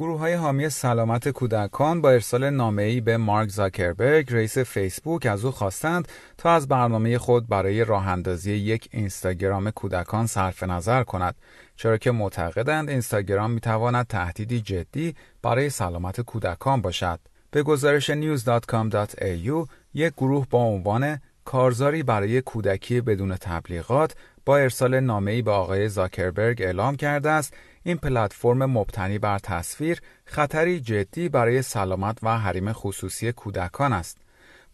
گروه های حامی سلامت کودکان با ارسال نامه‌ای به مارک زاکربرگ رئیس فیسبوک از او خواستند تا از برنامه خود برای راه اندازی یک اینستاگرام کودکان صرف نظر کند. چرا که معتقدند اینستاگرام می‌تواند تهدیدی جدی برای سلامت کودکان باشد. به گزارش news.com.au یک گروه با عنوان کارزاری برای کودکی بدون تبلیغات با ارسال نامه‌ای به آقای زاکربرگ اعلام کرده است این پلتفرم مبتنی بر تصویر خطری جدی برای سلامت و حریم خصوصی کودکان است.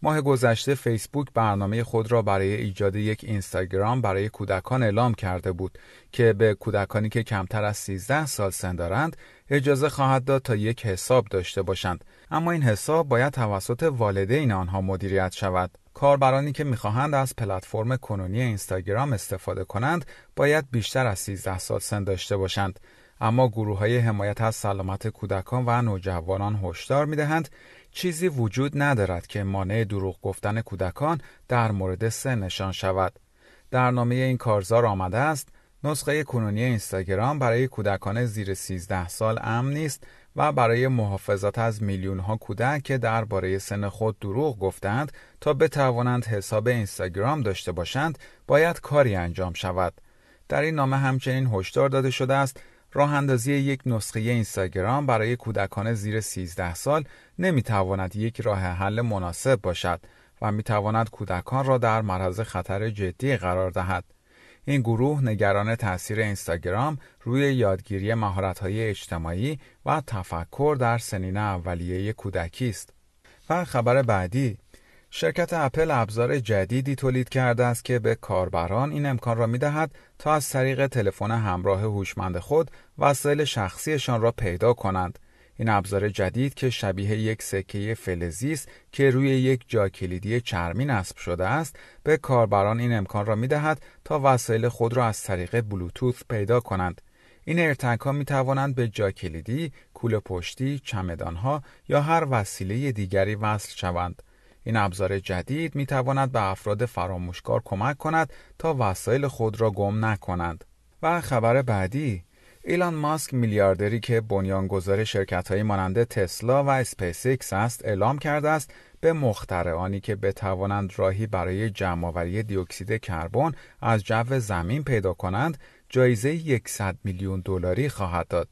ماه گذشته فیسبوک برنامه خود را برای ایجاد یک اینستاگرام برای کودکان اعلام کرده بود که به کودکانی که کمتر از 13 سال سن دارند اجازه خواهد داد تا یک حساب داشته باشند. اما این حساب باید توسط والدین آنها مدیریت شود. کاربرانی که می‌خواهند از پلتفرم کنونی اینستاگرام استفاده کنند باید بیشتر از 13 سال سن داشته باشند. اما گروه های حمایت از سلامت کودکان و نوجوانان هشدار می‌دهند چیزی وجود ندارد که مانع دروغ گفتن کودکان در مورد سنشان شود. در نامه این کارزار آمده است نسخه کنونی اینستاگرام برای کودکان زیر 13 سال امن نیست و برای محافظت از میلیون ها کودک که درباره سن خود دروغ گفتند تا بتوانند حساب اینستاگرام داشته باشند باید کاری انجام شود. در این نامه همچنین هشدار داده شده است راه اندازی یک نسخه اینستاگرام برای کودکان زیر 13 سال نمی تواند یک راه حل مناسب باشد و می تواند کودکان را در معرض خطر جدی قرار دهد. این گروه نگران تاثیر اینستاگرام روی یادگیری مهارت‌های اجتماعی و تفکر در سنین اولیه کودکی است. و خبر بعدی شرکت اپل ابزار جدیدی تولید کرده است که به کاربران این امکان را می دهد تا از طریق تلفن همراه هوشمند خود وسایل شخصیشان را پیدا کنند. این ابزار جدید که شبیه یک سکه فلزی است که روی یک جاکلیدی چرمی نصب شده است به کاربران این امکان را می دهد تا وسایل خود را از طریق بلوتوث پیدا کنند. این ارتک ها می توانند به جاکلیدی، کوله پشتی، چمدانها یا هر وسیله دیگری وصل شوند. این ابزار جدید می تواند به افراد فراموشکار کمک کند تا وسایل خود را گم نکنند. و خبر بعدی ایلان ماسک میلیاردری که بنیانگذار شرکت‌های مانند تسلا و اسپیس است اعلام کرده است به مخترعانی که بتوانند راهی برای جمعآوری دیوکسید کربن از جو زمین پیدا کنند جایزه 100 میلیون دلاری خواهد داد.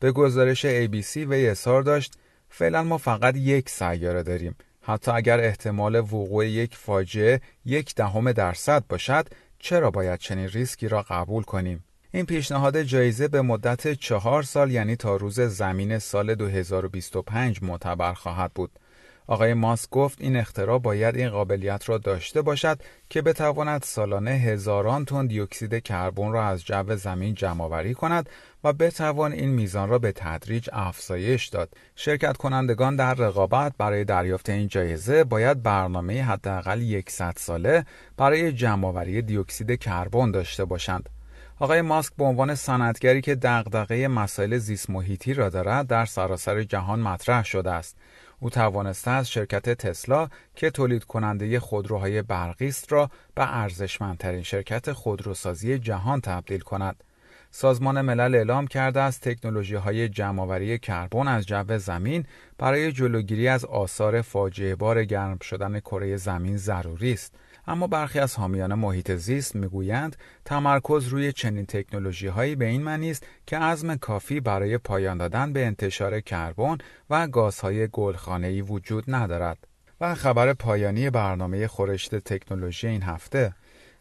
به گزارش ABC و اظهار داشت فعلا ما فقط یک سیاره داریم حتی اگر احتمال وقوع یک فاجعه یک دهم درصد باشد چرا باید چنین ریسکی را قبول کنیم؟ این پیشنهاد جایزه به مدت چهار سال یعنی تا روز زمین سال 2025 معتبر خواهد بود. آقای ماسک گفت این اختراع باید این قابلیت را داشته باشد که بتواند سالانه هزاران تن دیوکسید کربن را از جو زمین جمع کند و بتوان این میزان را به تدریج افزایش داد. شرکت کنندگان در رقابت برای دریافت این جایزه باید برنامه حداقل 100 ساله برای جمعآوری دیوکسید کربن داشته باشند. آقای ماسک به عنوان صنعتگری که دغدغه مسائل زیست محیطی را دارد در سراسر جهان مطرح شده است. او توانسته از شرکت تسلا که تولید کننده خودروهای برقی است را به ارزشمندترین شرکت خودروسازی جهان تبدیل کند. سازمان ملل اعلام کرده است تکنولوژی های جمعآوری کربن از جو زمین برای جلوگیری از آثار فاجعه بار گرم شدن کره زمین ضروری است. اما برخی از حامیان محیط زیست می‌گویند تمرکز روی چنین تکنولوژی هایی به این معنی است که عزم کافی برای پایان دادن به انتشار کربن و گازهای گلخانه‌ای وجود ندارد. و خبر پایانی برنامه خورشت تکنولوژی این هفته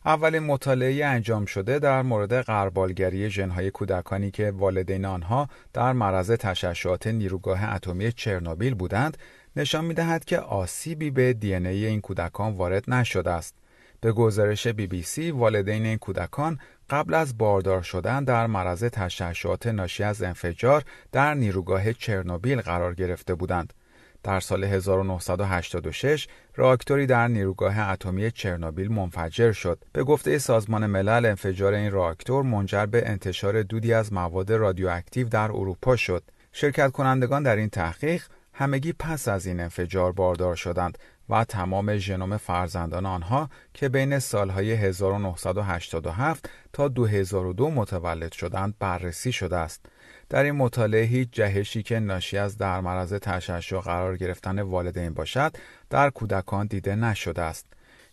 اولین مطالعه انجام شده در مورد غربالگری ژنهای کودکانی که والدین آنها در معرض تشعشعات نیروگاه اتمی چرنوبیل بودند نشان می دهد که آسیبی به دی این کودکان وارد نشده است. به گزارش بی بی سی والدین این کودکان قبل از باردار شدن در معرض تشعشعات ناشی از انفجار در نیروگاه چرنوبیل قرار گرفته بودند. در سال 1986 راکتوری در نیروگاه اتمی چرنوبیل منفجر شد. به گفته سازمان ملل انفجار این راکتور منجر به انتشار دودی از مواد رادیواکتیو در اروپا شد. شرکت کنندگان در این تحقیق همگی پس از این انفجار باردار شدند و تمام ژنوم فرزندان آنها که بین سالهای 1987 تا 2002 متولد شدند بررسی شده است. در این مطالعه هیچ جهشی که ناشی از در معرض تشعشع قرار گرفتن والدین باشد در کودکان دیده نشده است.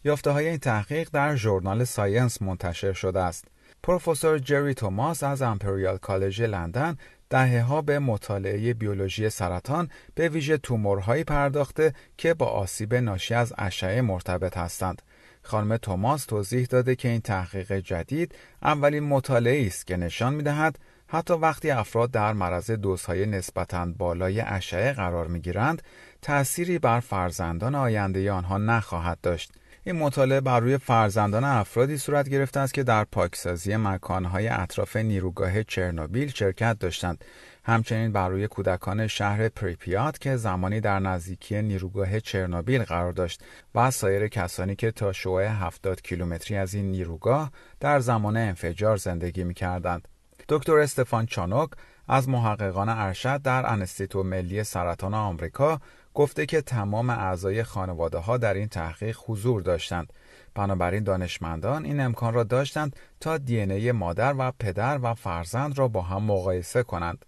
یافته های این تحقیق در ژورنال Science منتشر شده است. پروفسور جری توماس از امپریال کالج لندن دهه ها به مطالعه بیولوژی سرطان به ویژه تومورهایی پرداخته که با آسیب ناشی از اشعه مرتبط هستند. خانم توماس توضیح داده که این تحقیق جدید اولین مطالعه است که نشان می‌دهد حتی وقتی افراد در معرض دوزهای نسبتاً بالای اشعه قرار می‌گیرند تأثیری بر فرزندان آینده آنها نخواهد داشت این مطالعه بر روی فرزندان افرادی صورت گرفته است که در پاکسازی مکانهای اطراف نیروگاه چرنوبیل شرکت داشتند همچنین بر روی کودکان شهر پریپیات که زمانی در نزدیکی نیروگاه چرنوبیل قرار داشت و سایر کسانی که تا شعاع 70 کیلومتری از این نیروگاه در زمان انفجار زندگی می کردند. دکتر استفان چانوک از محققان ارشد در انستیتو ملی سرطان آمریکا گفته که تمام اعضای خانواده ها در این تحقیق حضور داشتند. بنابراین دانشمندان این امکان را داشتند تا دی مادر و پدر و فرزند را با هم مقایسه کنند.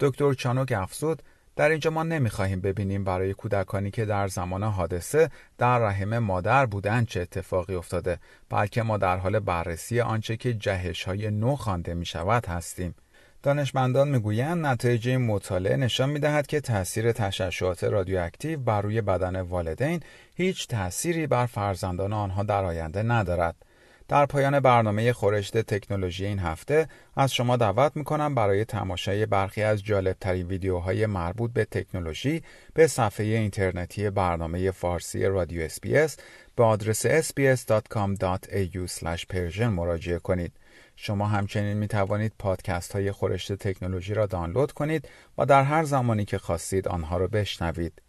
دکتر چانوک افزود در اینجا ما نمی‌خواهیم ببینیم برای کودکانی که در زمان حادثه در رحم مادر بودند چه اتفاقی افتاده بلکه ما در حال بررسی آنچه که جهش های نو خوانده می شود هستیم دانشمندان می‌گویند نتایج این مطالعه نشان می‌دهد که تاثیر تشعشعات رادیواکتیو بر روی بدن والدین هیچ تأثیری بر فرزندان آنها در آینده ندارد. در پایان برنامه گزارش تکنولوژی این هفته از شما دعوت می‌کنم برای تماشای برخی از جالبترین ویدیوهای مربوط به تکنولوژی به صفحه اینترنتی برنامه فارسی رادیو SBS به آدرس sbs.com.au مراجعه کنید. شما همچنین می توانید پادکست های خورشت تکنولوژی را دانلود کنید و در هر زمانی که خواستید آنها را بشنوید.